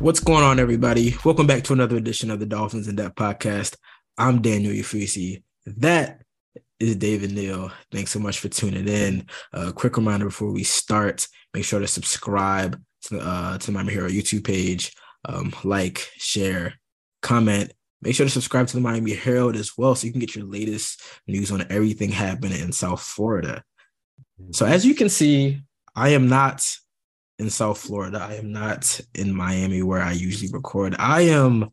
What's going on, everybody? Welcome back to another edition of the Dolphins in Depth podcast. I'm Daniel Oyefusi. That is David Neal. Thanks so much for tuning in. A uh, quick reminder before we start: make sure to subscribe to, uh, to Miami Herald YouTube page, um, like, share, comment. Make sure to subscribe to the Miami Herald as well, so you can get your latest news on everything happening in South Florida. So, as you can see, I am not in South Florida. I am not in Miami where I usually record. I am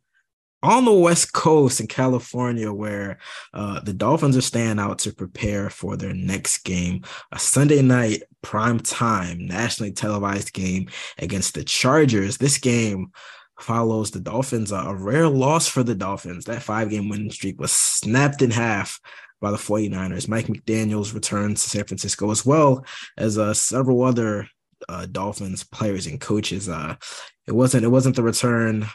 on the West Coast in California where uh, the Dolphins are staying out to prepare for their next game, a Sunday night prime time nationally televised game against the Chargers. This game follows the Dolphins, a rare loss for the Dolphins. That five game winning streak was snapped in half by the 49ers. Mike McDaniels returns to San Francisco as well as uh, several other uh, Dolphins players and coaches. Uh, it wasn't it wasn't the return,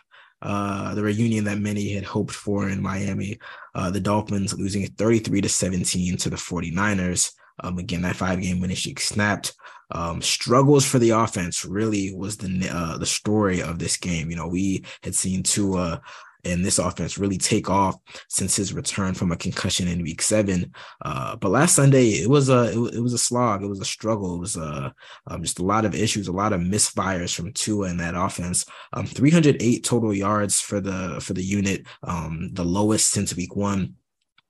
uh, the reunion that many had hoped for in Miami. Uh, the Dolphins losing 33 to 17 to the 49ers. Um, again, that five game winning streak snapped. Um, struggles for the offense really was the uh, the story of this game. You know, we had seen Tua and this offense really take off since his return from a concussion in week seven. Uh, but last Sunday, it was a it, it, was a slog. It was a struggle. It was uh, um, just a lot of issues, a lot of misfires from Tua in that offense. Um, 308 total yards for the for the unit, um, the lowest since week one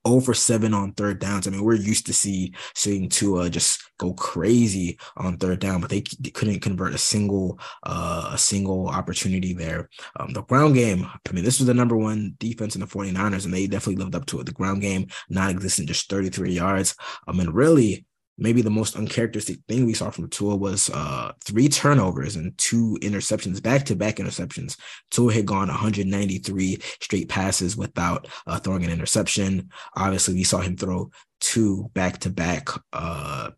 over seven on third downs. I mean, we're used to see seeing Tua just go crazy on third down, but they, they couldn't convert a single uh, a single opportunity there. Um, the ground game, I mean, this was the number one defense in the 49ers, and they definitely lived up to it. The ground game, non-existent, just 33 yards. I mean, really maybe the most uncharacteristic thing we saw from Tua was uh, three turnovers and two interceptions, back to back interceptions. Tua had gone 193 straight passes without uh, throwing an interception. Obviously, we saw him throw two back to back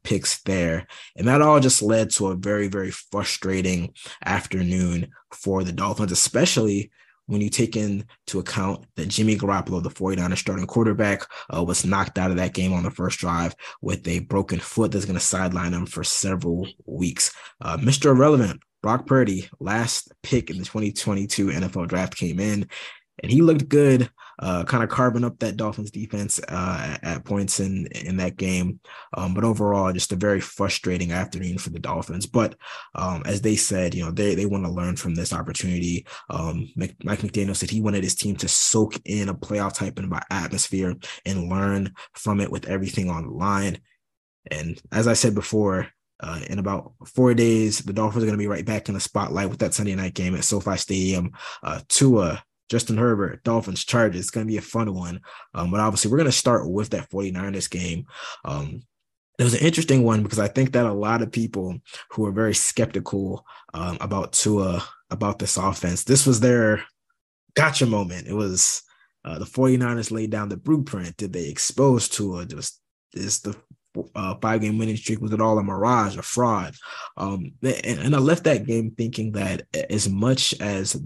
picks there. And that all just led to a very, very frustrating afternoon for the Dolphins, especially when you take into account that Jimmy Garoppolo, the 49ers starting quarterback, uh, was knocked out of that game on the first drive with a broken foot that's going to sideline him for several weeks. Uh, Mr. Irrelevant, Brock Purdy, last pick in the 2022 NFL draft, came in and he looked good uh, kind of carving up that Dolphins defense uh, at, points in in that game. Um, but overall, just a very frustrating afternoon for the Dolphins. But um, as they said, you know, they they want to learn from this opportunity. Um, Mike McDaniel said he wanted his team to soak in a playoff type of atmosphere and learn from it with everything on the line. And as I said before, uh, in about four days, the Dolphins are going to be right back in the spotlight with that Sunday night game at SoFi Stadium. Uh, Tua Justin Herbert, Dolphins, Chargers. It's going to be a fun one. Um, but obviously, we're going to start with that 49ers game. Um, it was an interesting one because I think that a lot of people who are very skeptical um, about Tua, about this offense, this was their gotcha moment. It was uh, the 49ers laid down the blueprint. Did they expose Tua? Just is the uh, five game winning streak was it all a mirage, a fraud? Um, and, and I left that game thinking that as much as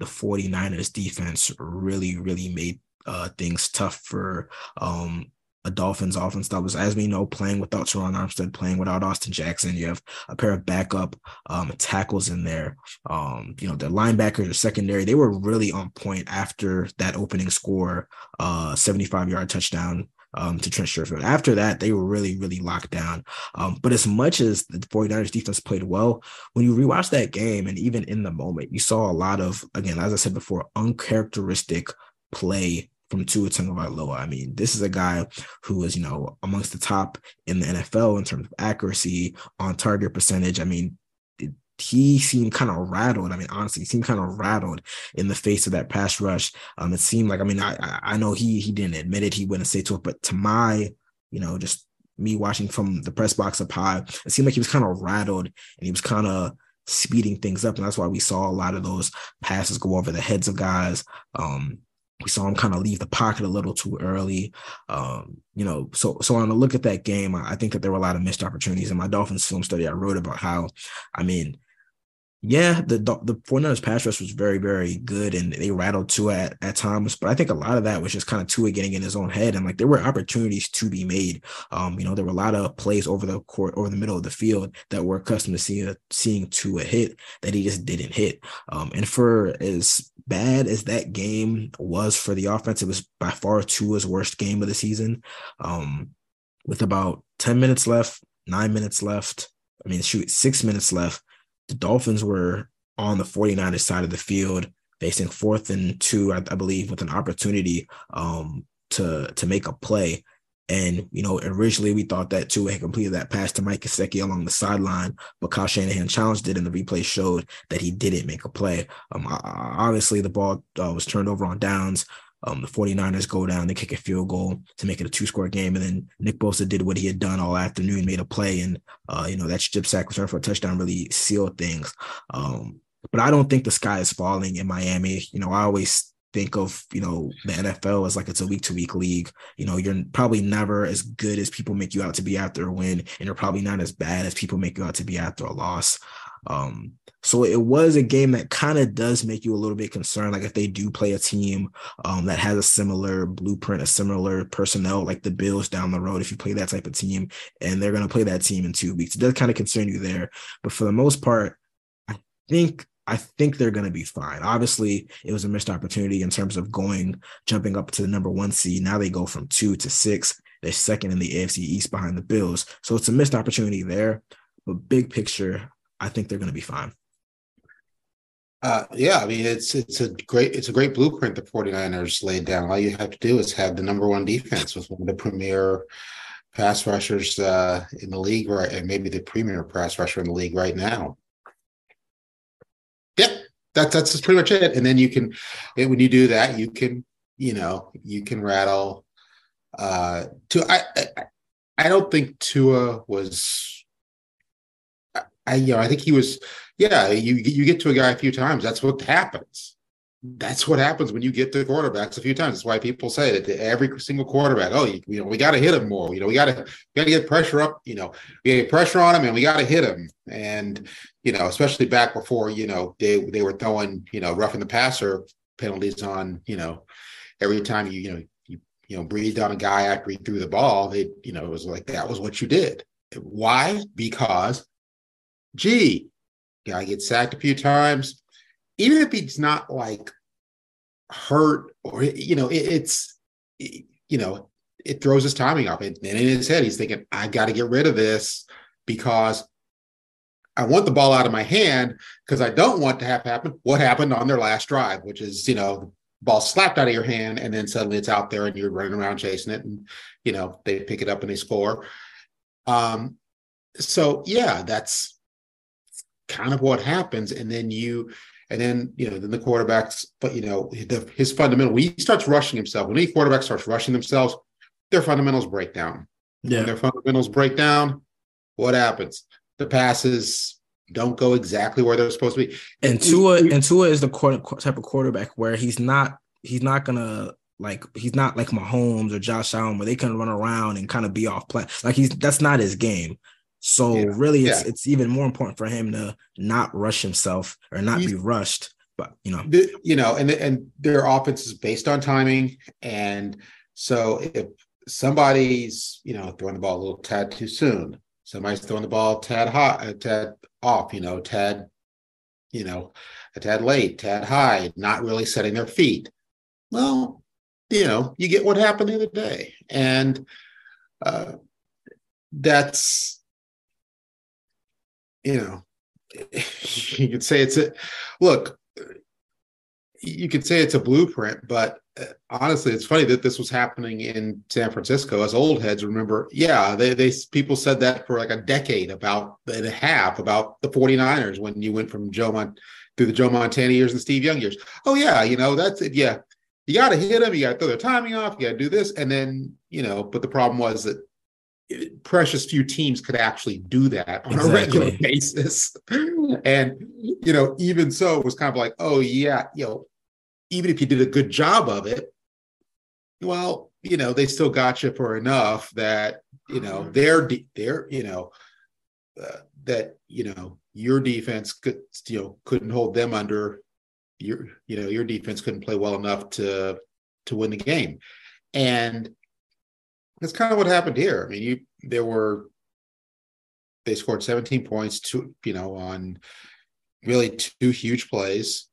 the 49ers defense really, really made uh, things tough for um, a Dolphins offense that was, as we know, playing without Terron Armstead, playing without Austin Jackson. You have a pair of backup um, tackles in there. Um, you know, their linebackers, the secondary, they were really on point after that opening score, uh, 75 yard touchdown um, to Trent Sherfield. After that, they were really, really locked down. Um, but as much as the 49ers defense played well, when you rewatch that game and even in the moment, you saw a lot of, again, as I said before, uncharacteristic play from Tua Tagovailoa. I mean, this is a guy who is, you know, amongst the top in the NFL in terms of accuracy, on target percentage. I mean, he seemed kind of rattled. I mean, honestly, he seemed kind of rattled in the face of that pass rush. Um, it seemed like, I mean, I I know he he didn't admit it, he wouldn't say to it, but to my, you know, just me watching from the press box up high, it seemed like he was kind of rattled and he was kind of speeding things up. And that's why we saw a lot of those passes go over the heads of guys. Um, we saw him kind of leave the pocket a little too early. Um, you know, so so on a look at that game, I think that there were a lot of missed opportunities. In my Dolphins film study, I wrote about how, I mean, Yeah, the the 49ers pass rush was very, very good and they rattled Tua at, at times. But I think a lot of that was just kind of Tua getting in his own head. And like there were opportunities to be made. Um, you know, there were a lot of plays over the court, over the middle of the field that we're accustomed to seeing seeing Tua hit that he just didn't hit. Um, and for as bad as that game was for the offense, it was by far Tua's worst game of the season. Um, with about 10 minutes left, nine minutes left. I mean, shoot, six minutes left the Dolphins were on the 49ers side of the field, facing fourth and two, I, I believe, with an opportunity um, to to make a play. And you know, originally we thought that Tua had completed that pass to Mike Gesicki along the sideline, but Kyle Shanahan challenged it, and the replay showed that he didn't make a play. Um, obviously, the ball uh, was turned over on downs. Um, the 49ers go down, they kick a field goal to make it a two score game. And then Nick Bosa did what he had done all afternoon, made a play. And, uh, you know, that strip sack return for a touchdown really sealed things. Um, but I don't think the sky is falling in Miami. You know, I always think of, you know, the NFL as like it's a week to week league. You know, you're probably never as good as people make you out to be after a win, and you're probably not as bad as people make you out to be after a loss. Um, so it was a game that kind of does make you a little bit concerned. Like if they do play a team um, that has a similar blueprint, a similar personnel, like the Bills down the road, if you play that type of team and they're going to play that team in two weeks, it does kind of concern you there. But for the most part, I think I think they're going to be fine. Obviously, it was a missed opportunity in terms of going, jumping up to the number one seed. Now they go from two to six. They're second in the AFC East behind the Bills. So it's a missed opportunity there. But big picture, I think they're going to be fine. Uh, yeah, I mean it's it's a great it's a great blueprint the 49ers laid down. All you have to do is have the number one defense with one of the premier pass rushers uh, in the league, right, and maybe the premier pass rusher in the league right now. Yeah, that's that's pretty much it. And then you can, when you do that, you can you know you can rattle. Uh, to I, I I don't think Tua was I, you know, I think he was, yeah, you you get to a guy a few times. That's what happens. That's what happens when you get to quarterbacks a few times. That's why people say that every single quarterback, oh, you, you know, we got to hit him more. You know, we got to got to get pressure up. You know, we get pressure on him, and we got to hit him. And you know, especially back before, you know, they they were throwing, you know, roughing the passer penalties on, you know, every time you you know you you know breathed on a guy after he threw the ball. They you know it was like that was what you did. Why? Because gee, guy gets sacked a few times, even if he's not like hurt or you know, it, it's you know, it throws his timing off. And in his head, he's thinking, I got to get rid of this because I want the ball out of my hand because I don't want to have happen what happened on their last drive, which is, you know, ball slapped out of your hand and then suddenly it's out there and you're running around chasing it and, you know, they pick it up and they score. Um, so yeah, that's kind of what happens. And then you, and then you know, then the quarterbacks, but you know, the, his fundamental when he starts rushing himself, when any quarterback starts rushing themselves, their fundamentals break down. Yeah. When their fundamentals break down, what happens? The passes don't go exactly where they're supposed to be. And Tua and Tua is the type of quarterback where he's not he's not gonna like he's not like Mahomes or Josh Allen where they can run around and kind of be off plan. Like he's that's not his game. So yeah. really, it's yeah. it's even more important for him to not rush himself or not He's, be rushed. But you know, the, you know, and and their offense is based on timing, and so if somebody's you know throwing the ball a little tad too soon, somebody's throwing the ball tad hot, a tad off, you know, tad, you know, a tad late, tad high, not really setting their feet. Well, you know, you get what happened the other day, and uh, that's you know, you could say it's a look. You could say it's a blueprint, but uh, honestly, it's funny that this was happening in San Francisco. As old heads remember, yeah, they they people said that for like a decade about and a half about the 49ers when you went from Joe Mon through the Joe Montana years and Steve Young years. Oh yeah, you know that's it. Yeah, you got to hit them. You got to throw their timing off. You got to do this, and then you know. But the problem was that precious few teams could actually do that on exactly. a regular basis. and, you know, even so, it was kind of like, oh, yeah, you know, even if you did a good job of it, well, you know, they still got you for enough that, you know, they're, they're, you know, uh, that you know your defense could you know couldn't hold them under your you know your defense couldn't play well enough to to win the game and that's kind of what happened here i mean you there were they scored 17 points to you know on really two huge plays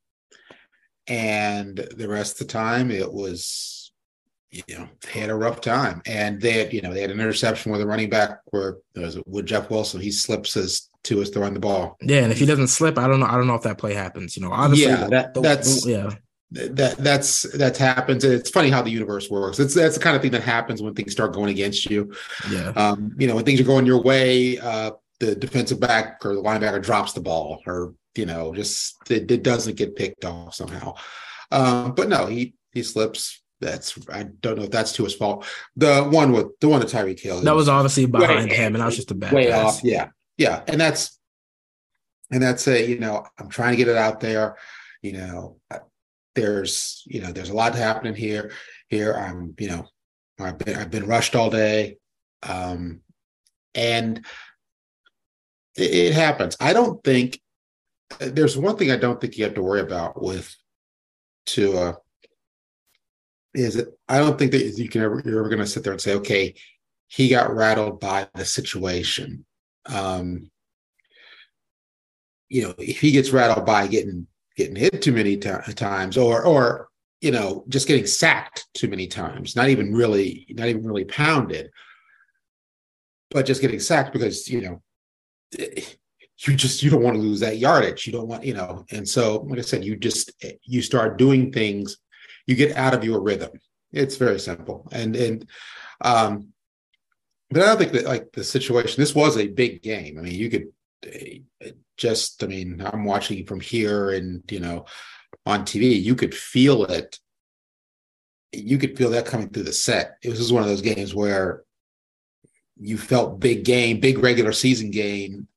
and the rest of the time it was you know, they had a rough time. And they had, you know, they had an interception with a running back where uh, was with Jeff Wilson. He slips us to us throwing the ball. Yeah, and if he doesn't slip, I don't know. I don't know if that play happens. You know, honestly, yeah, that, the, that's the, yeah. That that's that happens. It's funny how the universe works. It's that's the kind of thing that happens when things start going against you. Yeah. Um, you know, when things are going your way, uh, the defensive back or the linebacker drops the ball, or you know, just it, it doesn't get picked off somehow. Um, but no, he he slips that's I don't know if that's to his fault. The one with the one that Tyreek Hill that was obviously behind way, him, and I was just a bad way pass. off. Yeah, yeah, and that's and that's a you know I'm trying to get it out there. You know, there's you know there's a lot happening here. Here I'm you know I've been I've been rushed all day, um, and it, it happens. I don't think there's one thing I don't think you have to worry about with Tua is that I don't think that you can ever you're ever going to sit there and say, okay, he got rattled by the situation. Um, you know, if he gets rattled by getting getting hit too many t- times, or or you know, just getting sacked too many times, not even really, not even really pounded, but just getting sacked because you know you just you don't want to lose that yardage you don't want you know and so like i said you just you start doing things you get out of your rhythm. It's very simple. And and um, but I don't think that like the situation. This was a big game. I mean, you could just. I mean, I'm watching from here, and you know, on TV, you could feel it. You could feel that coming through the set. It was just one of those games where you felt big game, big regular season game,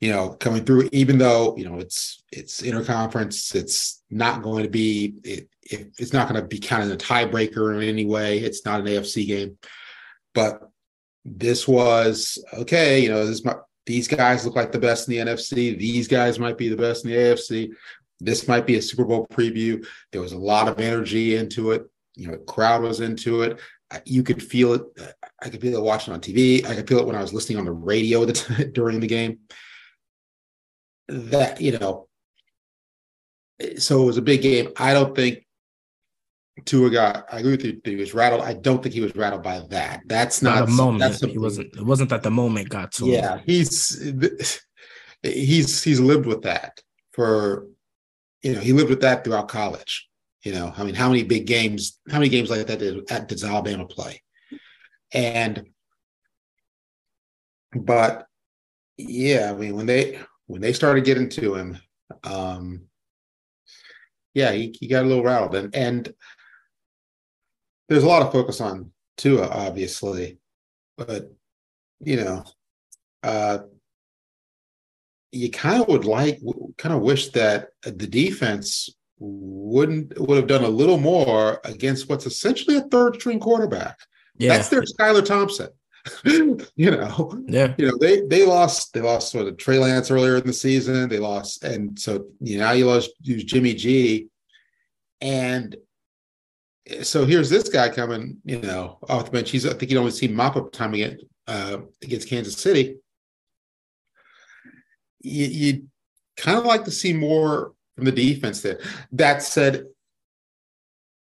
you know, coming through, even though, you know, it's it's interconference, it's not going to be it, it it's not going to be counted a tiebreaker in any way. It's not an AFC game. But this was okay, you know, this might, these guys look like the best in the NFC. These guys might be the best in the AFC. This might be a Super Bowl preview. There was a lot of energy into it. You know, crowd was into it. You could feel it. I could feel it watching on TV. I could feel it when I was listening on the radio the during the game that you know so it was a big game i don't think Tua got i agree with you he was rattled. I don't think he was rattled by that. That's not, not a moment. that's he wasn't it wasn't that the moment got to yeah him. he's he's he's lived with that for you know he lived with that throughout college you know. I mean how many big games how many games like that did, did alabama play? And but yeah i mean when they when they started getting to him, um, yeah, he, he got a little rattled. And, and there's a lot of focus on Tua, obviously, but you know, uh, you kind of would like, kind of wish that the defense wouldn't would have done a little more against what's essentially a third string quarterback. Yeah. That's their Skylar Thompson. you know, yeah, you know, they they lost they lost sort of Trey Lance earlier in the season. They lost, and so you know, now you lost use Jimmy G, and so here's this guy coming, you know, off the bench. He's I think he'd only seen mop up time against uh, against Kansas City. You, you kind of like to see more from the defense there. That said,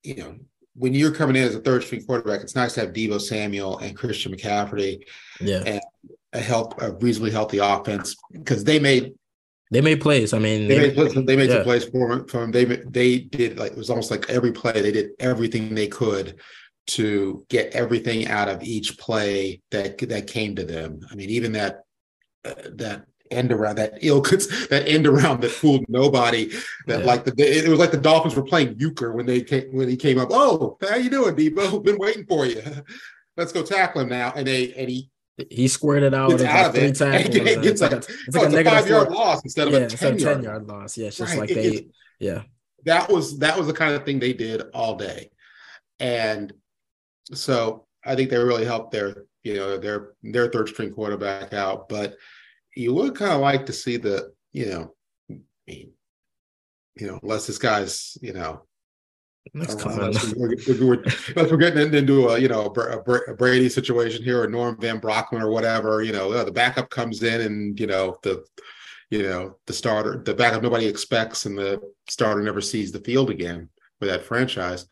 you know, when you're coming in as a third string quarterback, it's nice to have Deebo Samuel and Christian McCaffrey, yeah, and a help a reasonably healthy offense because they made they made plays. I mean, they, made they made yeah. some plays for from they they did like it was almost like every play they did everything they could to get everything out of each play that that came to them. I mean, even that uh, that end around that ill that end around that fooled nobody. That yeah. like the it was like the Dolphins were playing euchre when they came when he came up. Oh, how you doing, Deebo? Been waiting for you. Let's go tackle him now. And they and he he squared it out, out of it. It's like a, it's like oh, a, a five yard loss instead of yeah, a 10 yard, yard loss. Yeah, it's just right. like they it, yeah. That was that was the kind of thing they did all day. And so I think they really helped their, you know, their their third string quarterback out. But you would kind of like to see the, you know, I mean, you know, unless this guy's, you know, Oh, Next unless, we're, we're, unless we're getting into a you know a, uh, uh, Brady situation here or Norm Van Brocklin or whatever, you know, the backup comes in and you know the you know the starter the backup nobody expects and the starter never sees the field again for that franchise.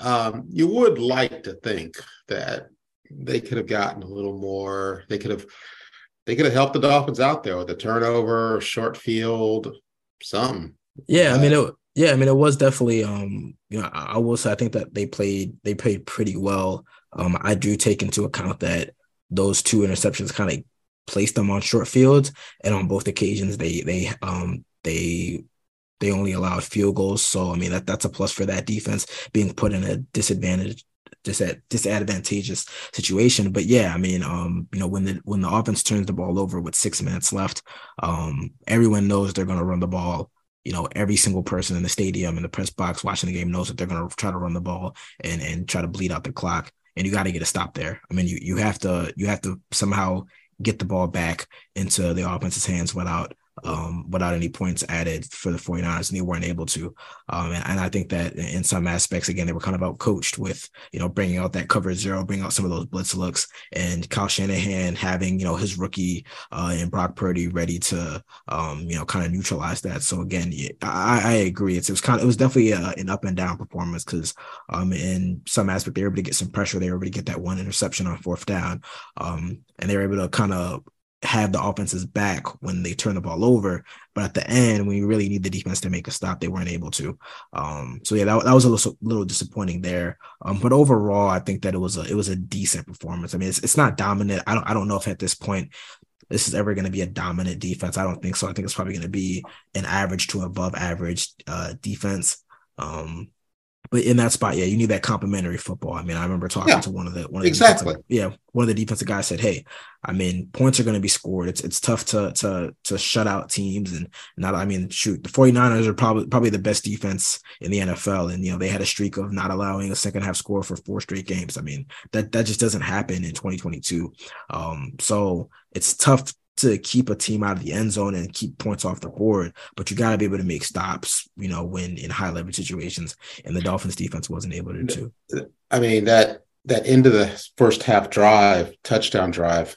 Um, you would like to think that they could have gotten a little more. They could have they could have helped the Dolphins out there with a turnover, short field, some. Yeah, I mean, it, yeah, I mean, it was definitely. Um, you know, I, I will say I think that they played they played pretty well. Um, I do take into account that those two interceptions kind of placed them on short fields, and on both occasions they they um they they only allowed field goals. So I mean that that's a plus for that defense being put in a disadvantage disadvantageous situation. But yeah, I mean, um, you know, when the when the offense turns the ball over with six minutes left, um, everyone knows they're gonna run the ball. You know, every single person in the stadium in the press box watching the game knows that they're gonna try to run the ball and and try to bleed out the clock. And you got to get a stop there. I mean, you you have to you have to somehow get the ball back into the offense's hands without um, without any points added for the 49ers, and they weren't able to. Um, and, and, I think that in some aspects, again, they were kind of out coached with, you know, bringing out that cover zero, bringing out some of those blitz looks, and Kyle Shanahan having, you know, his rookie uh, and Brock Purdy ready to, um, you know, kind of neutralize that. So again, I, I agree. It's, it was kind of, it was definitely a, an up and down performance because um, in some aspect, they were able to get some pressure. They were able to get that one interception on fourth down. Um, and they were able to kind of have the offenses back when they turn the ball over. But at the end, when you really need the defense to make a stop, they weren't able to. Um, so yeah, that, that was a little, little disappointing there. Um, but overall, I think that it was a it was a decent performance. I mean, it's it's not dominant. I don't I don't know if at this point this is ever going to be a dominant defense. I don't think so. I think it's probably going to be an average to above average uh, defense. Um, but in that spot, yeah, you need that complimentary football. I mean, I remember talking yeah, to one of the one of the exactly. yeah, one of the defensive guys said, "Hey, I mean, points are going to be scored. It's it's tough to to to shut out teams and not. I mean, shoot, the 49ers are probably probably the best defense in the NFL, and you know they had a streak of not allowing a second half score for four straight games. I mean, that that just doesn't happen in 2022. Um, so it's tough to keep a team out of the end zone and keep points off the board, but you got to be able to make stops, you know, when in high leverage situations. And the Dolphins defense wasn't able to do. I mean, that that end of the first half drive, touchdown drive,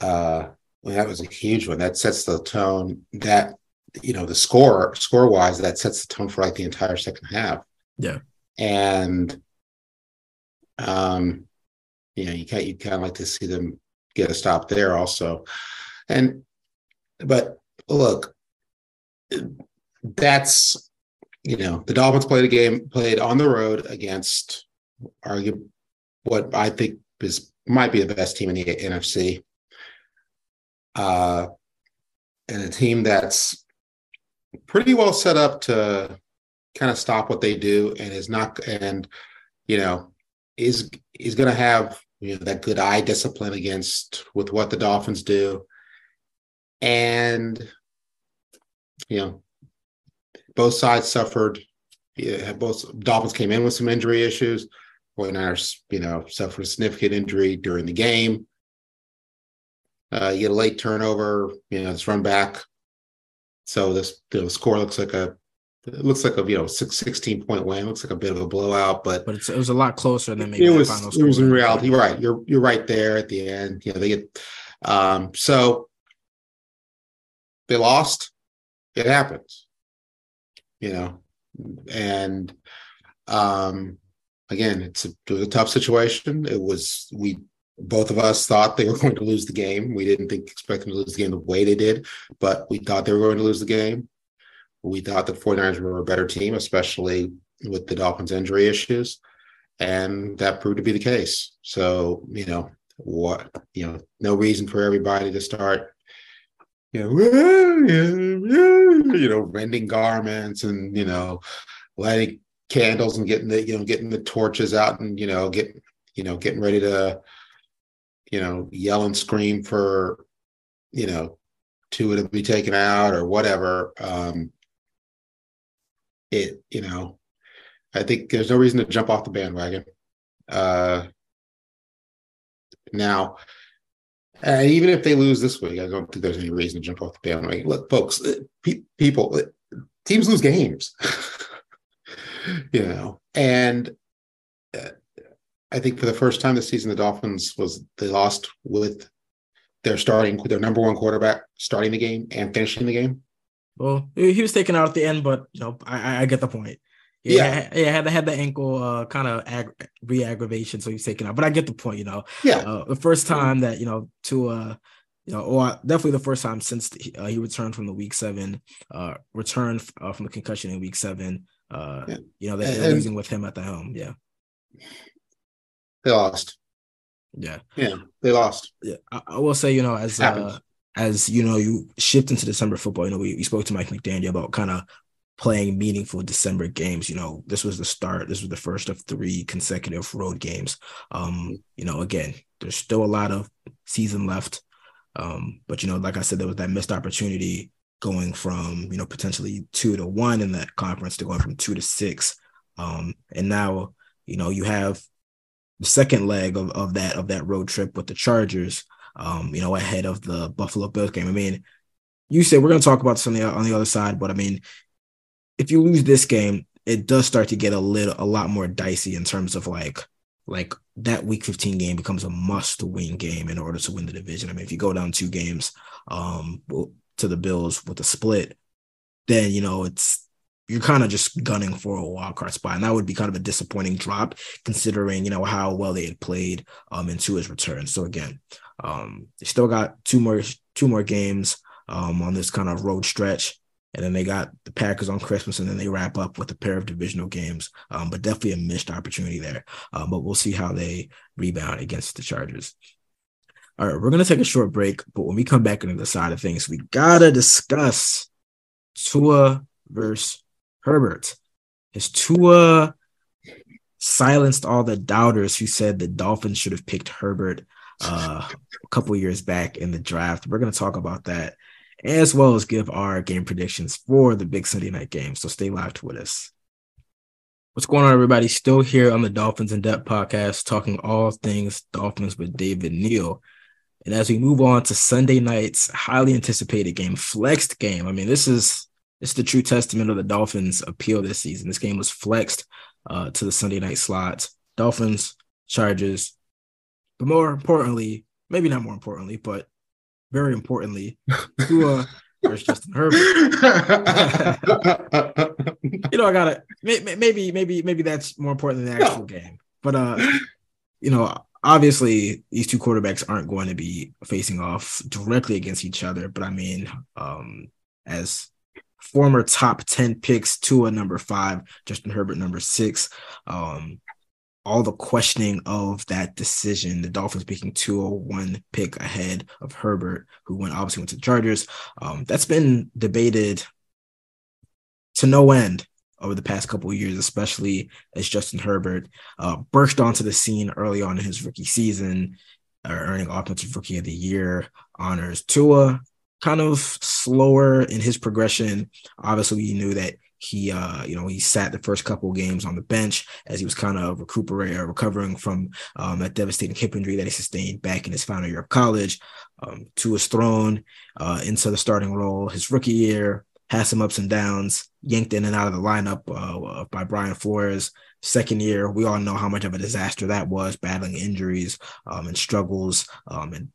uh, well, that was a huge one. That sets the tone. That you know, the score score wise, that sets the tone for like the entire second half. Yeah. And um, you know, you can't you kind of like to see them get a stop there also. And but look, that's you know the Dolphins played a game played on the road against argue what I think is might be the best team in the NFC. Uh, and a team that's pretty well set up to kind of stop what they do and is not and you know is is going to have you know that good eye discipline against with what the Dolphins do, and you know both sides suffered. Yeah, both Dolphins came in with some injury issues. 49ers, you know, suffered a significant injury during the game. Uh, you get a late turnover, you know, it's run back. So this the score looks like a it looks like a you know six, 16 point win. It looks like a bit of a blowout, but but it was a lot closer than maybe it was. it was in reality. You're right. You're you're right there at the end. You know they get um, so they lost. It happens. You know, and um, again, it's a, it was a tough situation. It was we both of us thought they were going to lose the game. We didn't think expect them to lose the game the way they did, but we thought they were going to lose the game. We thought that 49ers were a better team, especially with the Dolphins injury issues. And that proved to be the case. So, you know, what, you know, no reason for everybody to start, you know, you know, rending garments and, you know, lighting candles and getting the, you know, getting the torches out and, you know, get, you know, getting ready to, you know, yell and scream for, you know, Tua to be taken out or whatever. Um, it you know i think there's no reason to jump off the bandwagon uh now And even if they lose this week, I don't think there's any reason to jump off the bandwagon. Look, folks, uh, pe- people, uh, teams lose games, you know, and uh, I think for the first time this season, the Dolphins was they lost with their starting their number one quarterback starting the game and finishing the game. Well, he was taken out at the end, but you know, I, I get the point. Yeah, yeah, yeah had had the ankle uh, kind of ag- re-aggravation, so he's taken out. But I get the point, you know. Yeah, uh, the first time that you know to uh, you know, or definitely the first time since the, uh, he returned from the week seven, uh, returned uh, from the concussion in week seven. Uh, yeah. you know, they're, losing with him at the helm. Yeah, they lost. Yeah, yeah, they lost. Yeah, I, I will say, you know, as uh, as you know, you shift into December football. You know, we, we spoke to Mike McDaniel about kind of playing meaningful December games. You know, this was the start. This was the first of three consecutive road games. Um, you know, again, there's still a lot of season left. Um, but you know, like I said, there was that missed opportunity going from you know potentially two to one in that conference to going from two to six. Um, and now you know you have the second leg of, of that of that road trip with the Chargers. Um, you know, ahead of the Buffalo Bills game. I mean, you said we're going to talk about this on the on the other side, but I mean, if you lose this game, it does start to get a little a lot more dicey in terms of like like that week 15 game becomes a must win game in order to win the division. I mean, if you go down two games um to the Bills with a split, then you know it's you're kind of just gunning for a wild card spot. And that would be kind of a disappointing drop considering, you know, how well they had played um into his return. So again, um they still got two more two more games um on this kind of road stretch and then they got the Packers on Christmas, and then they wrap up with a pair of divisional games. Um, but definitely a missed opportunity there. Um, but we'll see how they rebound against the Chargers. All right, we're gonna take a short break, but when we come back into the side of things, we gotta discuss Tua versus Herbert. Is Tua silenced all the doubters who said the Dolphins should have picked Herbert uh, a couple years back in the draft? We're gonna talk about that as well as give our game predictions for the big Sunday night game. So stay locked with us. What's going on, everybody? Still here on the Dolphins in Depth podcast, talking all things Dolphins with David Neal. And as we move on to Sunday night's highly anticipated game, flexed game. I mean, this is it's the true testament of the Dolphins' appeal this season. This game was flexed uh, to the Sunday night slot. Dolphins, Chargers, but more importantly, maybe not more importantly, but very importantly, Tua versus Justin Herbert. you know, I gotta maybe maybe maybe that's more important than the actual game. But uh, you know, obviously these two quarterbacks aren't going to be facing off directly against each other. But I mean, um, as former top 10 picks, Tua number five, Justin Herbert number six. Um, all the questioning of that decision, the Dolphins picking 201 pick ahead of Herbert, who went obviously went to the Chargers. Um, that's been debated to no end over the past couple of years, especially as Justin Herbert uh, burst onto the scene early on in his rookie season, uh, earning Offensive Rookie of the Year honors. Tua kind of slower in his progression. Obviously, we knew that he, uh, you know, he sat the first couple of games on the bench as he was kind of recuperating, uh, recovering from um, that devastating hip injury that he sustained back in his final year of college. Um, to his thrown uh, into the starting role his rookie year, had some ups and downs, yanked in and out of the lineup uh, by Brian Flores. Second year, we all know how much of a disaster that was, battling injuries um, and struggles um, and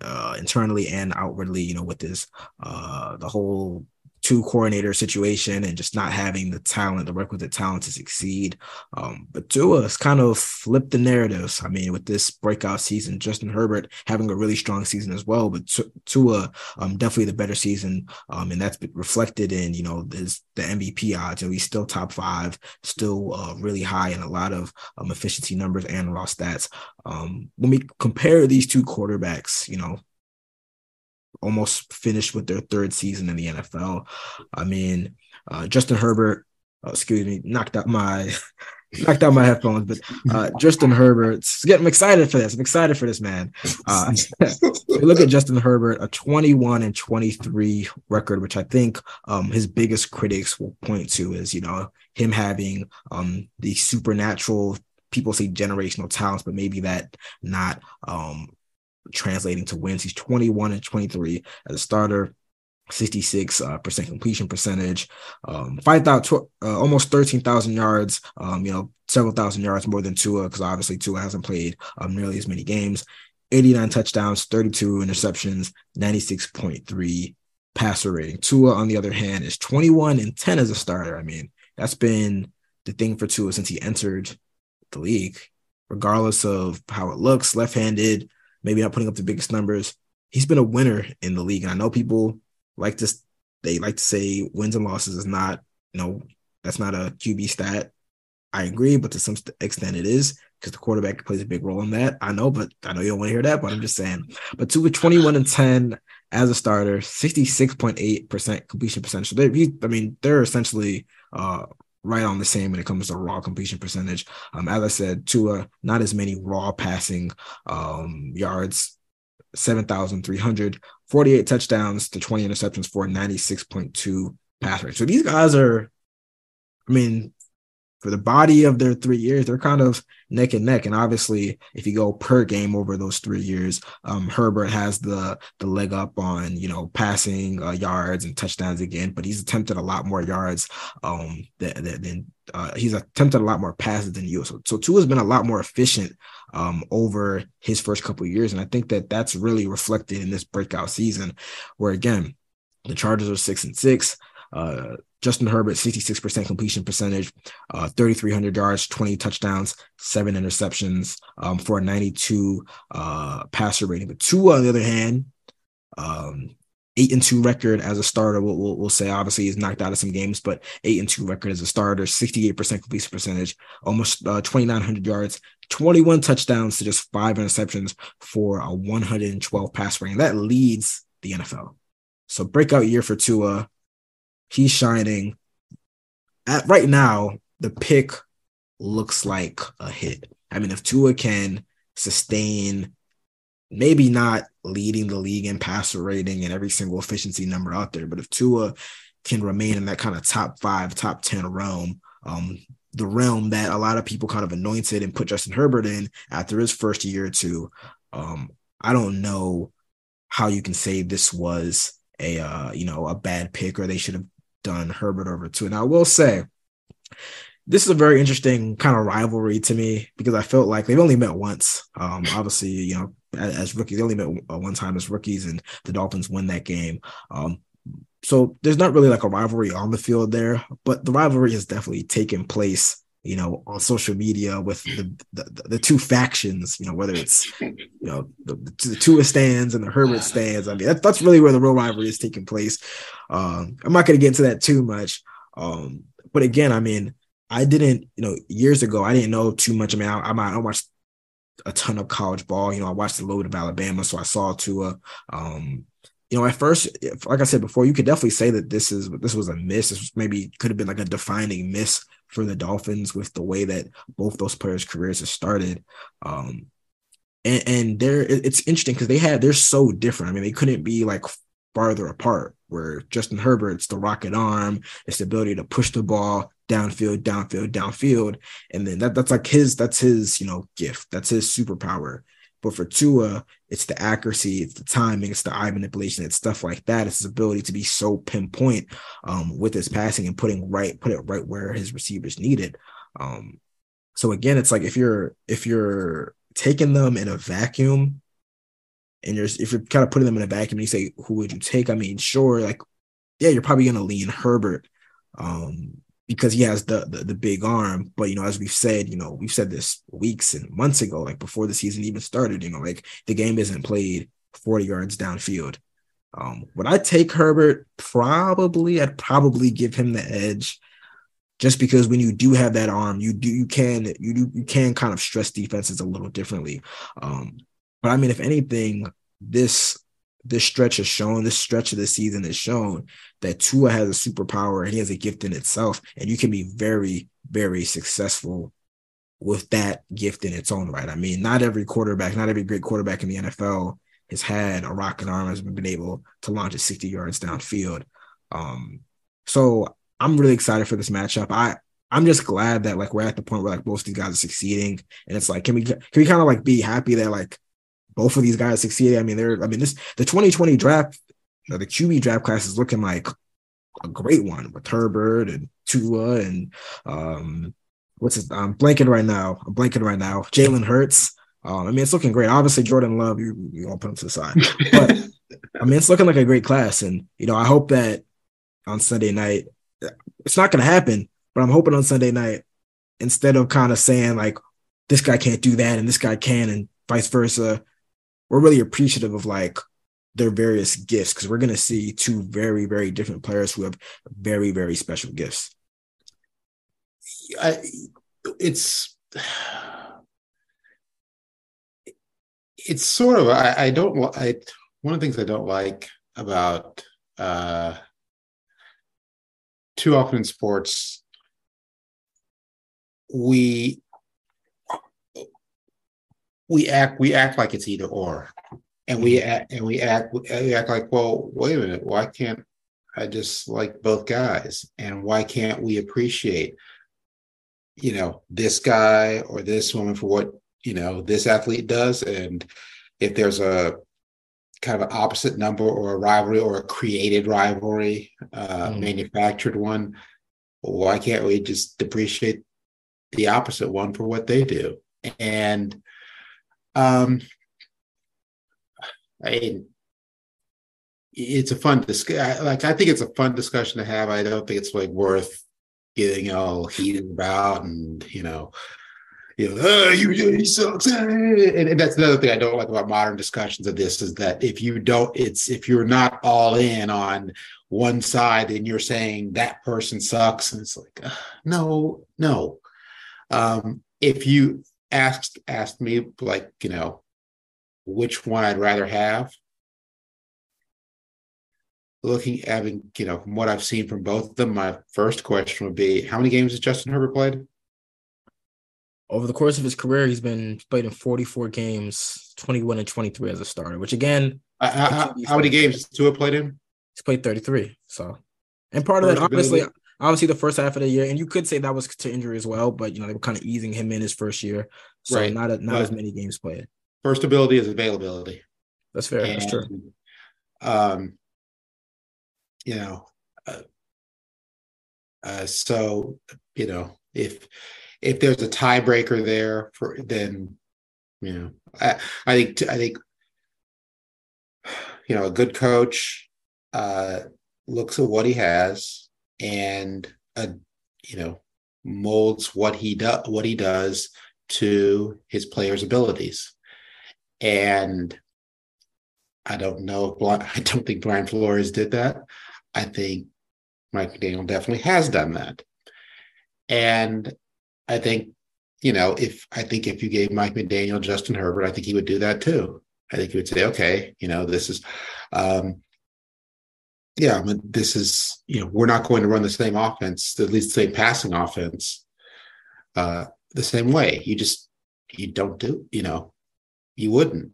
uh, internally and outwardly, you know, with this uh, the whole two coordinator situation and just not having the talent, the requisite talent to succeed. Um, but Tua has kind of flipped the narratives. I mean, with this breakout season, Justin Herbert having a really strong season as well, but Tua um, definitely the better season, um, and that's reflected in you know this, the MVP odds, and he's still top five, still uh, really high in a lot of um, efficiency numbers and raw stats. Um, when we compare these two quarterbacks, you know, almost finished with their third season in the NFL. I mean, uh, Justin Herbert, uh, excuse me, knocked out my knocked out my headphones, but uh, Justin Herbert's getting excited for this. I'm excited for this man. Uh, look at Justin Herbert, a 21 and 23 record, which I think um, his biggest critics will point to is you know him having um, the supernatural people say generational talents, but maybe that not um, translating to wins. He's 21 and 23 as a starter. 66 uh, percent completion percentage, um, five thousand, uh, almost 13,000 yards, um, you know, several thousand yards more than Tua, because obviously Tua hasn't played um, nearly as many games. 89 touchdowns, 32 interceptions, 96.3 passer rating. Tua, on the other hand, is 21 and 10 as a starter. I mean, that's been the thing for Tua since he entered the league, regardless of how it looks, left handed, maybe not putting up the biggest numbers. He's been a winner in the league. And I know people like to, they like to say wins and losses is not, you know, that's not a QB stat. I agree, but to some extent it is because the quarterback plays a big role in that. I know, but I know you don't want to hear that, but I'm just saying. But Tua 21 and 10 as a starter, 66.8% completion percentage. So they, I mean, they're essentially uh, right on the same when it comes to raw completion percentage. Um, as I said, Tua, not as many raw passing um, yards, 7,300, 48 touchdowns to 20 interceptions for 96.2 pass rate. So these guys are, I mean, for the body of their three years, they're kind of neck and neck. And obviously, if you go per game over those three years, um, Herbert has the the leg up on you know passing uh, yards and touchdowns again, but he's attempted a lot more yards um, than, than uh, he's attempted a lot more passes than you. So, so Tua has been a lot more efficient um, over his first couple years, and I think that that's really reflected in this breakout season, where again, the Chargers are six and six. Uh, Justin Herbert, 66% completion percentage, uh, 3,300 yards, 20 touchdowns, seven interceptions um, for a 92 uh, passer rating. But Tua, on the other hand, um, eight and two record as a starter. We'll, we'll, we'll, say obviously he's knocked out of some games, but eight and two record as a starter, 68% completion percentage, almost uh, 2,900 yards, 21 touchdowns to just five interceptions for a 112 pass rating. That leads the NFL. So breakout year for Tua he's shining. At right now, the pick looks like a hit. I mean, if Tua can sustain, maybe not leading the league in passer rating and every single efficiency number out there, but if Tua can remain in that kind of top five, top 10 realm, um, the realm that a lot of people kind of anointed and put Justin Herbert in after his first year or two, um, I don't know how you can say this was a uh, you know a bad pick or they should have done Herbert over Tua. Now, I will say this is a very interesting kind of rivalry to me because I felt like they've only met once. Um, obviously, you know, as, as, rookies, they only met uh, one time as rookies, and the Dolphins win that game. Um, so there's not really like a rivalry on the field there, but the rivalry has definitely taken place you know, on social media with the, the, the two factions, you know, whether it's, you know, the, the Tua stands and the Herbert stands. I mean, that, that's really where the real rivalry is taking place. Um, I'm not going to get into that too much. Um, but again, I mean, I didn't, you know, years ago, I didn't know too much. I mean, I, I, I watched a ton of college ball. You know, I watched the load of Alabama, so I saw Tua. Um, you know, at first, like I said before, you could definitely say that this is this was a miss. This was maybe could have been like a defining miss for the Dolphins with the way that both those players' careers have started. Um, and, and they're it's interesting because they had they're so different. I mean, they couldn't be like farther apart. Where Justin Herbert's the rocket arm, it's the ability to push the ball downfield, downfield, downfield, and then that, that's like his that's his you know gift. That's his superpower. But for Tua, it's the accuracy, it's the timing, it's the eye manipulation, it's stuff like that. It's his ability to be so pinpoint um, with his passing and putting right, put it right where his receivers need it. Um, so again, it's like if you're if you're taking them in a vacuum, and you're if you're kind of putting them in a vacuum, and you say who would you take? I mean, sure, like yeah, you're probably gonna lean Herbert. Um, because he has the, the, the big arm. But you know, as we've said, you know, we've said this weeks and months ago, like before the season even started. You know, like the game isn't played 40 yards downfield. Um, would I take Herbert? Probably. I'd probably give him the edge, just because when you do have that arm, you do you can you do you can kind of stress defenses a little differently. Um, but I mean, if anything, this this stretch has shown, this stretch of the season has shown that Tua has a superpower and he has a gift in itself, and you can be very, very successful with that gift in its own right. I mean, not every quarterback, not every great quarterback in the NFL has had a rocket arm has been able to launch it 60 yards downfield. Um, so I'm really excited for this matchup. I I'm just glad that like we're at the point where like both these guys are succeeding, and it's like can we can we kind of like be happy that like both of these guys succeeded. I mean, they're I mean this the 2020 draft, you know, the QB draft class is looking like a great one with Herbert and Tua and um what's his I'm blanking right now. I'm blanking right now. Jalen Hurts. Um, I mean, it's looking great. Obviously, Jordan Love, you you won't put him to the side, but I mean, it's looking like a great class, and you know, I hope that on Sunday night, it's not going to happen, but I'm hoping on Sunday night, instead of kind of saying like this guy can't do that and this guy can, and vice versa, we're really appreciative of like their various gifts because we're going to see two very very different players who have very very special gifts. I, it's it's sort of I, I don't I one of the things I don't like about uh, too often in sports we we act we act like it's either or. And we act and we act we act like well wait a minute why can't i just like both guys? And why can't we appreciate you know this guy or this woman for what you know this athlete does? And if there's a kind of an opposite number or a rivalry or a created rivalry uh mm. manufactured one why can't we just appreciate the opposite one for what they do? And um i it's a fun discussion like i think it's a fun discussion to have i don't think it's like worth getting all heated about and you know you know, oh, you, sucks. And, and, that's another thing I don't like about modern discussions of this is that if you don't, it's if you're not all in on one side and you're saying that person sucks, and it's like, uh, no, no. Um, if you asked asked me like, you know, which one I'd rather have, looking at you know from what I've seen from both of them, my first question would be, how many games has Justin Herbert played? over the course of his career, he's been played in 44 games, 21 and 23 as a starter, which again, uh, how, how many games has Tua played in? He's played 33. So, and part of that, obviously, obviously the first half of the year, and you could say that was to injury as well, but you know, they were kind of easing him in his first year. So right. not, a, not but as many games played. First ability is availability. That's fair. And, That's true. Um, you know, uh, uh, so, you know, if, if there's a tiebreaker there for then you know I, I think I think you know a good coach uh, looks at what he has and uh, you know molds what he does what he does to his players' abilities and I don't know if I don't think Brian Flores did that. I think Mike McDaniel definitely has done that. And I think, you know, if I think if you gave Mike McDaniel Justin Herbert, I think he would do that too. I think he would say, okay, you know, this is, um, yeah, I mean, this is, you know, we're not going to run the same offense, at least the same passing offense, uh, the same way. You just, you don't do, you know, you wouldn't.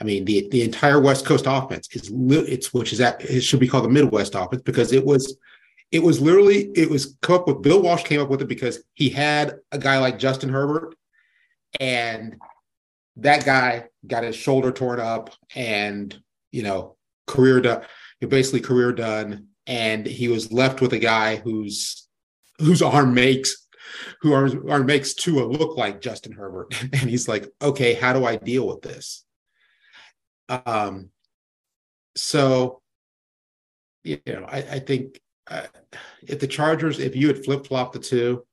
I mean, the the entire West Coast offense is it's which is that it should be called the Midwest offense because it was it was literally it was come up with Bill Walsh came up with it because he had a guy like Justin Herbert, and that guy got his shoulder torn up and you know career done, basically career done, and he was left with a guy whose whose arm makes who arm, arm makes Tua look like Justin Herbert, and he's like, okay, how do I deal with this? Um, so you know, I, I think if the Chargers, if you had flip flopped the two,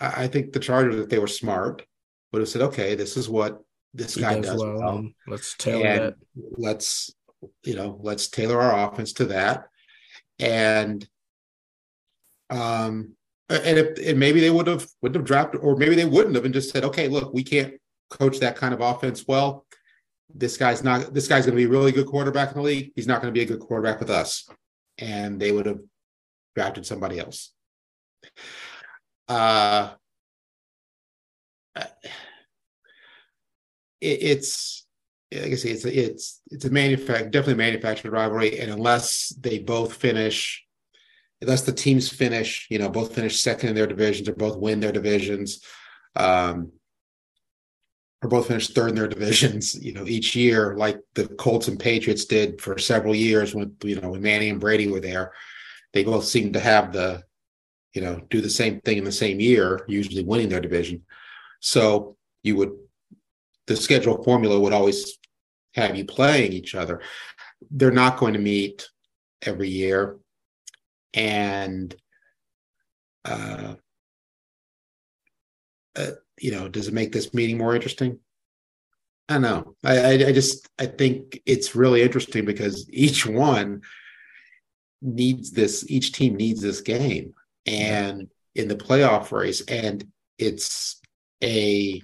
I, I, think the Chargers, if they were smart, would have said, okay, this is what this he guy does. does well. well. Let's tailor that. Let's, you know, let's tailor our offense to that. And, um, and if and maybe they would have wouldn't have drafted, or maybe they wouldn't have, and just said, okay, look, we can't coach that kind of offense well. This guy's not. This guy's going to be a really good quarterback in the league. He's not going to be a good quarterback with us and they would have drafted somebody else. Uh, it, it's like I say, it's a, it's it's a manufact definitely manufactured rivalry, and unless they both finish, unless the teams finish, you know, both finish second in their divisions or both win their divisions, um, are both finish third in their divisions, you know, each year, like the Colts and Patriots did for several years when you know when Manning and Brady were there. They both seem to have the, you know, do the same thing in the same year, usually winning their division. So you would the schedule formula would always have you playing each other. They're not going to meet every year. And uh, uh, you know, does it make this meeting more interesting? I don't know. I, I, I just I think it's really interesting because each one needs this. Each team needs this game, and in the playoff race, and it's a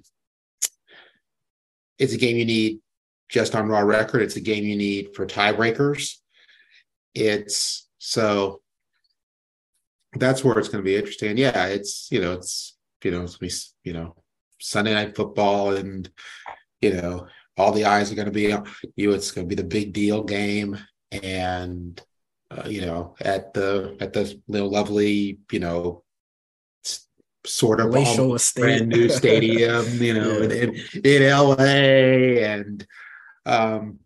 it's a game you need just on raw record. It's a game you need for tiebreakers. It's so that's where it's going to be interesting. yeah, it's you know it's you know it's be you know Sunday night football and you know all the eyes are going to be on you. It's going to be the big deal game, and uh, you know at the at the little lovely you know sort of brand new stadium, you know, yeah. in, in LA, and um,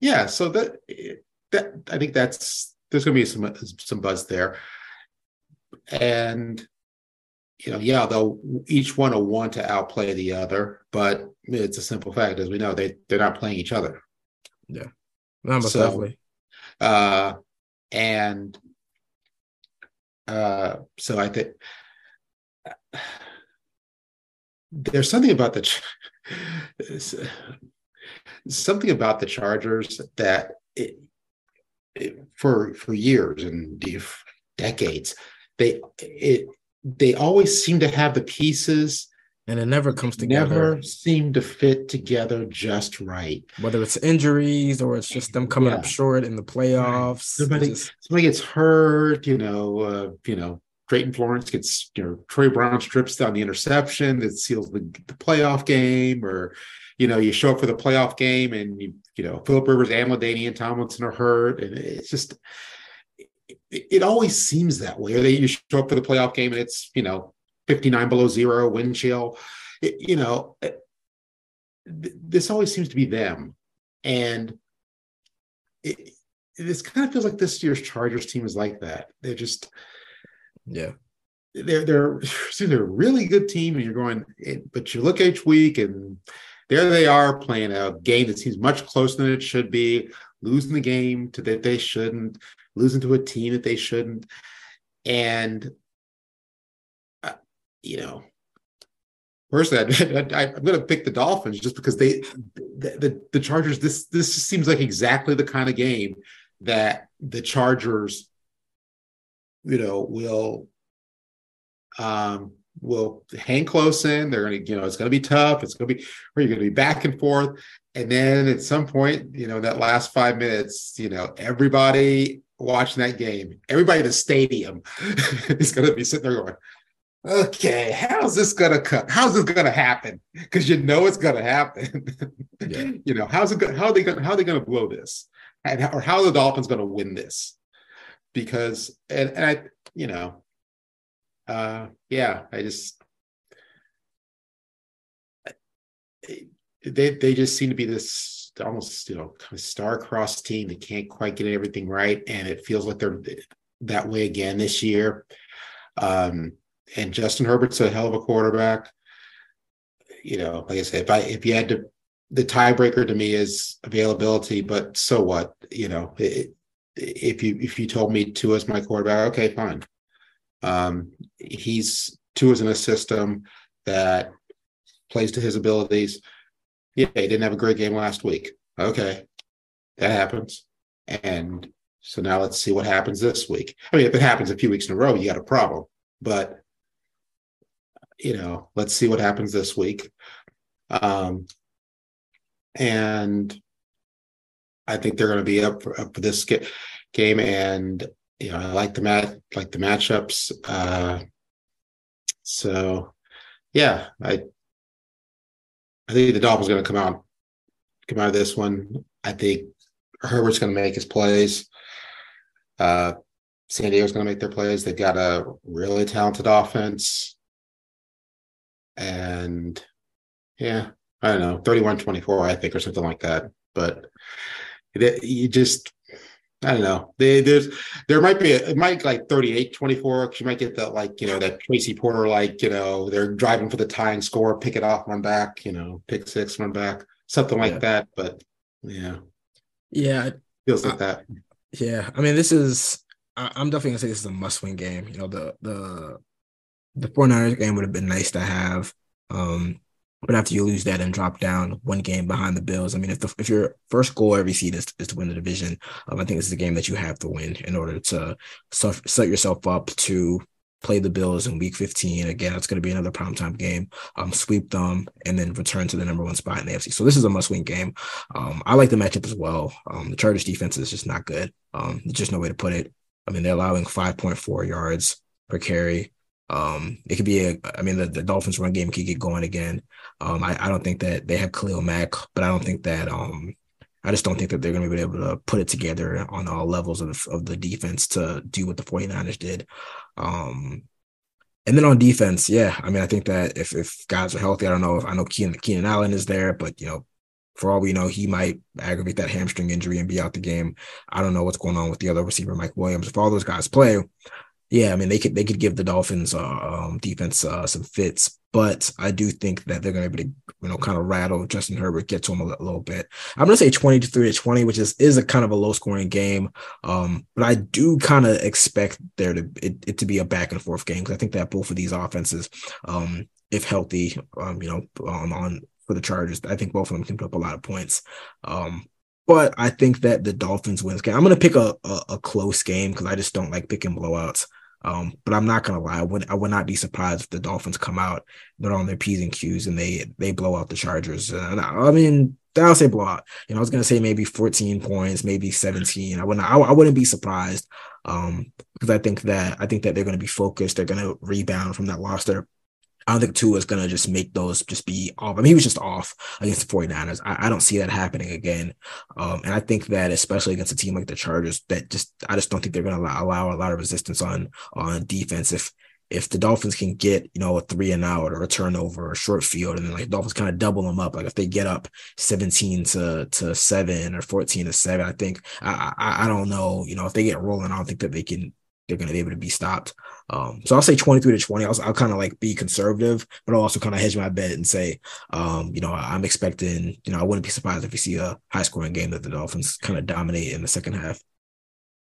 yeah, so that that I think that's there's going to be some some buzz there, and you know, yeah, they'll each one will want to outplay the other, but it's a simple fact, as we know, they they're not playing each other. Yeah, no, so, definitely. Uh, and uh, so I think there's something about the something about the Chargers that it, it, for for years and decades they it they always seem to have the pieces and it never comes together. Never seem to fit together just right. Whether it's injuries or it's just them coming yeah. up short in the playoffs. Somebody, just... somebody gets hurt, you know, uh, you know, Drayton Florence gets, you know, Troy Brown strips down the interception that seals the, the playoff game, or, you know, you show up for the playoff game and you, you know, Philip Rivers and LaDainian Tomlinson are hurt. And it's just, it, it always seems that way. Or they, you show up for the playoff game and it's, you know, 59 below zero, wind chill. It, you know, it, this always seems to be them. And it, this kind of feels like this year's Chargers team is like that. They're just, yeah. They're they're they're a really good team, and you're going, but you look each week, and there they are playing a game that seems much closer than it should be, losing the game to that they shouldn't, losing to a team that they shouldn't, and uh, you know, personally, I, am going to pick the Dolphins just because they, the, the, the Chargers. This this seems like exactly the kind of game that the Chargers you know, will um, will hang close in. They're going to, you know, it's going to be tough. It's going to be where you're going to be back and forth. And then at some point, you know, that last five minutes, you know, everybody watching that game, everybody in the stadium is going to be sitting there going, okay, how's this going to cut? How's this going to happen? Because you know it's going to happen. yeah. You know, how's it? Go- how are they gonna? How are they going to blow this? And how, or how are the Dolphins going to win this? because and, and I you know uh yeah I just they they just seem to be this almost you know kind of star-crossed team that can't quite get everything right and it feels like they're that way again this year um and Justin Herbert's a hell of a quarterback you know like I said if I if you had to the tiebreaker to me is availability but so what you know it, if you if you told me Tua is my quarterback, okay, fine. Um, he's Tua's in a system that plays to his abilities. Yeah, he didn't have a great game last week. Okay, that happens. And so now let's see what happens this week. I mean, if it happens a few weeks in a row, you got a problem. But you know, let's see what happens this week. Um, and I think they're going to be up for, up for this game, and you know I like the mat like the matchups. Uh, so yeah, I I think the Dolphins going to come out come out of this one. I think Herbert's going to make his plays. Uh, San Diego's going to make their plays. They've got a really talented offense, and yeah, I don't know, 31 24, I think, or something like that. But it, you just, I don't know. They, there's there might be a, it might like 38 24 because you might get that like you know that Tracy Porter like you know they're driving for the tying score, pick it off, run back, you know, pick six, run back, something like yeah. that. But yeah, yeah, feels like I, that. Yeah, I mean, this is I, am definitely gonna say this is a must win game. You know, the the the 49ers game would have been nice to have. Um, but after you lose that and drop down one game behind the Bills, I mean, if the if your first goal every season is, is to win the division, um, I think this is a game that you have to win in order to set yourself up to play the Bills in Week 15. Again, it's going to be another primetime game. Um, sweep them and then return to the number one spot in the AFC. So this is a must-win game. Um, I like the matchup as well. Um, the Chargers defense is just not good. Um, there's just no way to put it. I mean, they're allowing 5.4 yards per carry. Um, it could be a, I mean, the, the Dolphins run game could get going again. Um, I, I don't think that they have Khalil Mack, but I don't think that, um, I just don't think that they're going to be able to put it together on all levels of the, of the defense to do what the 49ers did. Um, and then on defense, yeah, I mean, I think that if, if guys are healthy, I don't know if I know Keenan, Keenan Allen is there, but you know, for all we know, he might aggravate that hamstring injury and be out the game. I don't know what's going on with the other receiver, Mike Williams. If all those guys play, yeah, I mean they could they could give the Dolphins uh, um, defense uh, some fits, but I do think that they're going to be able to you know kind of rattle Justin Herbert, get to him a, little bit. I'm going to say 20 to 3 to 20, which is is a kind of a low scoring game, um, but I do kind of expect there to it, it, to be a back and forth game because I think that both of these offenses, um, if healthy, um, you know, um, on for the Chargers, I think both of them can put up a lot of points. Um, but I think that the Dolphins wins game. I'm going to pick a, a, a close game because I just don't like picking blowouts. Um, but I'm not gonna lie, I would I would not be surprised if the Dolphins come out, they're on their P's and Q's and they they blow out the Chargers. And I, I mean, I'll say blowout. You know, I was gonna say maybe 14 points, maybe 17. I wouldn't I, I wouldn't be surprised. Um, because I think that I think that they're gonna be focused, they're gonna rebound from that loss. They're I don't think Tua is going to just make those just be off. I mean, he was just off against the 49ers. I, I don't see that happening again. Um, and I think that especially against a team like the Chargers, that just I just don't think they're going to allow, allow a lot of resistance on on defense. If if the Dolphins can get, you know, a three and out or a turnover or a short field, and then like Dolphins kind of double them up. Like if they get up 17 to to seven or 14 to seven, I think I, I I don't know, you know, if they get rolling, I don't think that they can they're going to be able to be stopped. Um, so I'll say 23 to 20. I'll, I'll kind of like be conservative, but I'll also kind of hedge my bet and say, um, you know, I'm expecting, you know, I wouldn't be surprised if we see a high scoring game that the Dolphins kind of dominate in the second half.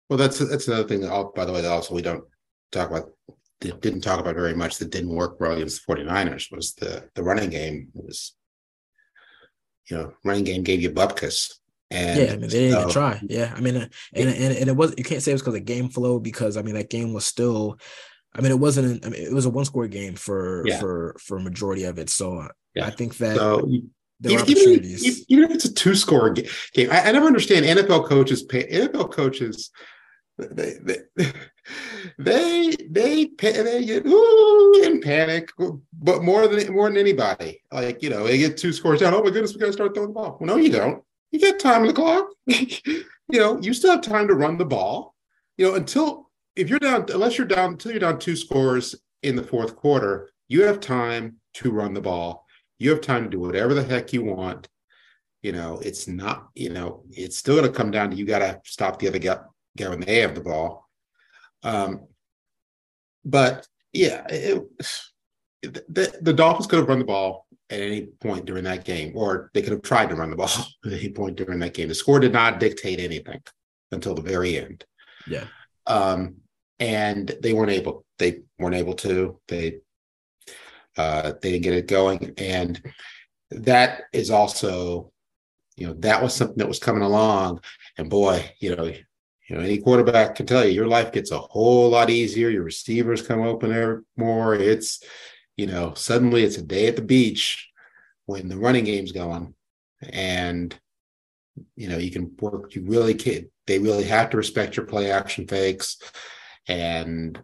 Well, that's that's another thing. That, by the way, that also we don't talk about, didn't talk about very much that didn't work well against the 49ers was the the running game was, you know, running game gave you bupkis and yeah, I mean, they didn't so, even try. Yeah, I mean, uh, and, and and it was you can't say it was because of game flow because I mean that game was still, I mean, it wasn't. I mean, it was a one score game for yeah. for for majority of it. So uh, yeah. I think that. So, there even, opportunities. Even, if it's a two score game, I, I never understand NFL coaches pay NFL coaches they they they they, they get ooh, in panic, but more than more than anybody. Like you know, they get two scores down. Oh my goodness, we got to start throwing the ball. Well, no, you don't you got time on the clock. you know, you still have time to run the ball. You know, until if you're down, unless you're down until you're down two scores in the fourth quarter, you have time to run the ball. You have time to do whatever the heck you want. You know, it's not, you know, it's still going to come down to you got to stop the other guy, guy when they have the ball. Um, but yeah, it, the, the Dolphins could have run the ball at any point during that game, or they could have tried to run the ball at any point during that game. The score did not dictate anything until the very end. Yeah. Um, and they weren't able. They weren't able to. They uh, they didn't get it going, and that is also, you know, that was something that was coming along. And boy, you know, you know, any quarterback can tell you your life gets a whole lot easier. Your receivers come open more. It's you know, suddenly it's a day at the beach when the running game's going, and you know, you can work. You really can. They really have to respect your play action fakes, and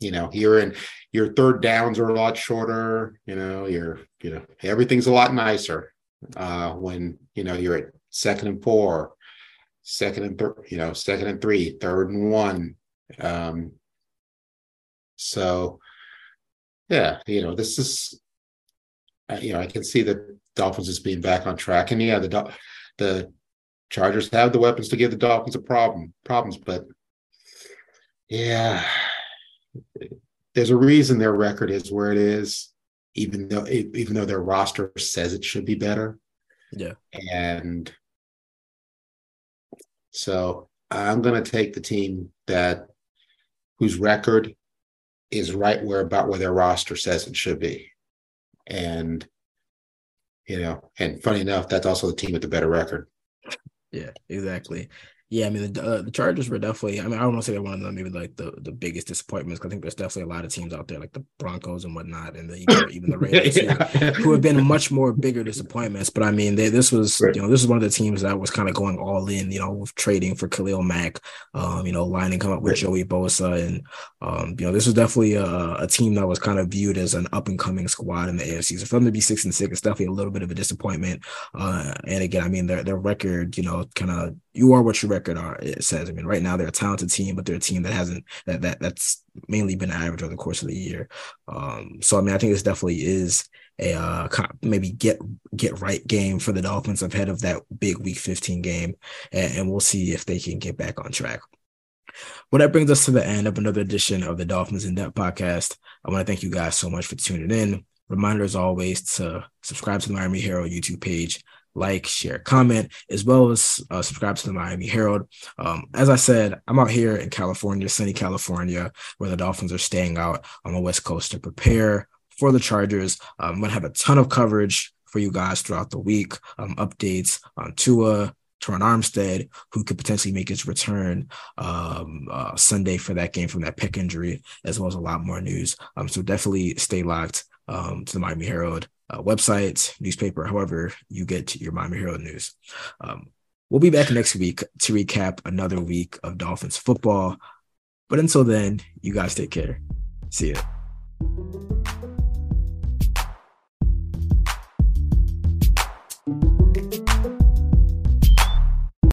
you know, you're in your third downs are a lot shorter. You know, you're you know everything's a lot nicer uh, when you know you're at second and four, second and third, you know, second and three, third and one. Um, so yeah, you know, this is you know, I can see the Dolphins is being back on track, and yeah, the the Chargers have the weapons to give the Dolphins a problem problems, but yeah, there's a reason their record is where it is, even though even though their roster says it should be better. Yeah, and so I'm going to take the team that whose record is right where about where their roster says it should be. And you know, and funny enough, that's also the team with the better record. Yeah, exactly. Yeah, I mean the uh, the Chargers were definitely. I mean, I don't want to say they're one of them, maybe like the, the biggest disappointments. I think there's definitely a lot of teams out there like the Broncos and whatnot, and the, even the Raiders yeah. who, who, have been much more bigger disappointments. But I mean, they, this was right. you know this is one of the teams that was kind of going all in, you know, with trading for Khalil Mack, um, you know, lining come up with right. Joey Bosa, and um, you know, this was definitely a, a team that was kind of viewed as an up and coming squad in the AFC. So for them to be six and six, it's definitely a little bit of a disappointment. Uh, and again, I mean, their their record, you know, kind of you are what your record are it says. I mean, right now they're a talented team, but they're a team that hasn't that that that's mainly been average over the course of the year. Um, so I mean, I think this definitely is a uh, maybe get get right game for the Dolphins ahead of that big Week 15 game, and, and we'll see if they can get back on track. Well, that brings us to the end of another edition of the Dolphins in Depth podcast. I want to thank you guys so much for tuning in. Reminder as always to subscribe to the Miami Herald YouTube page, like, share, comment, as well as uh, subscribe to the Miami Herald. Um, as I said, I'm out here in California, sunny California, where the Dolphins are staying out on the West Coast to prepare for the Chargers. Um, I'm going to have a ton of coverage for you guys throughout the week, um, updates on Tua, Terron Armstead, who could potentially make his return um, uh, Sunday for that game from that pec injury, as well as a lot more news. Um, so definitely stay locked um, to the Miami Herald uh, website, newspaper, however you get your Miami Herald news. Um, we'll be back next week to recap another week of Dolphins football. But until then, you guys take care. See ya.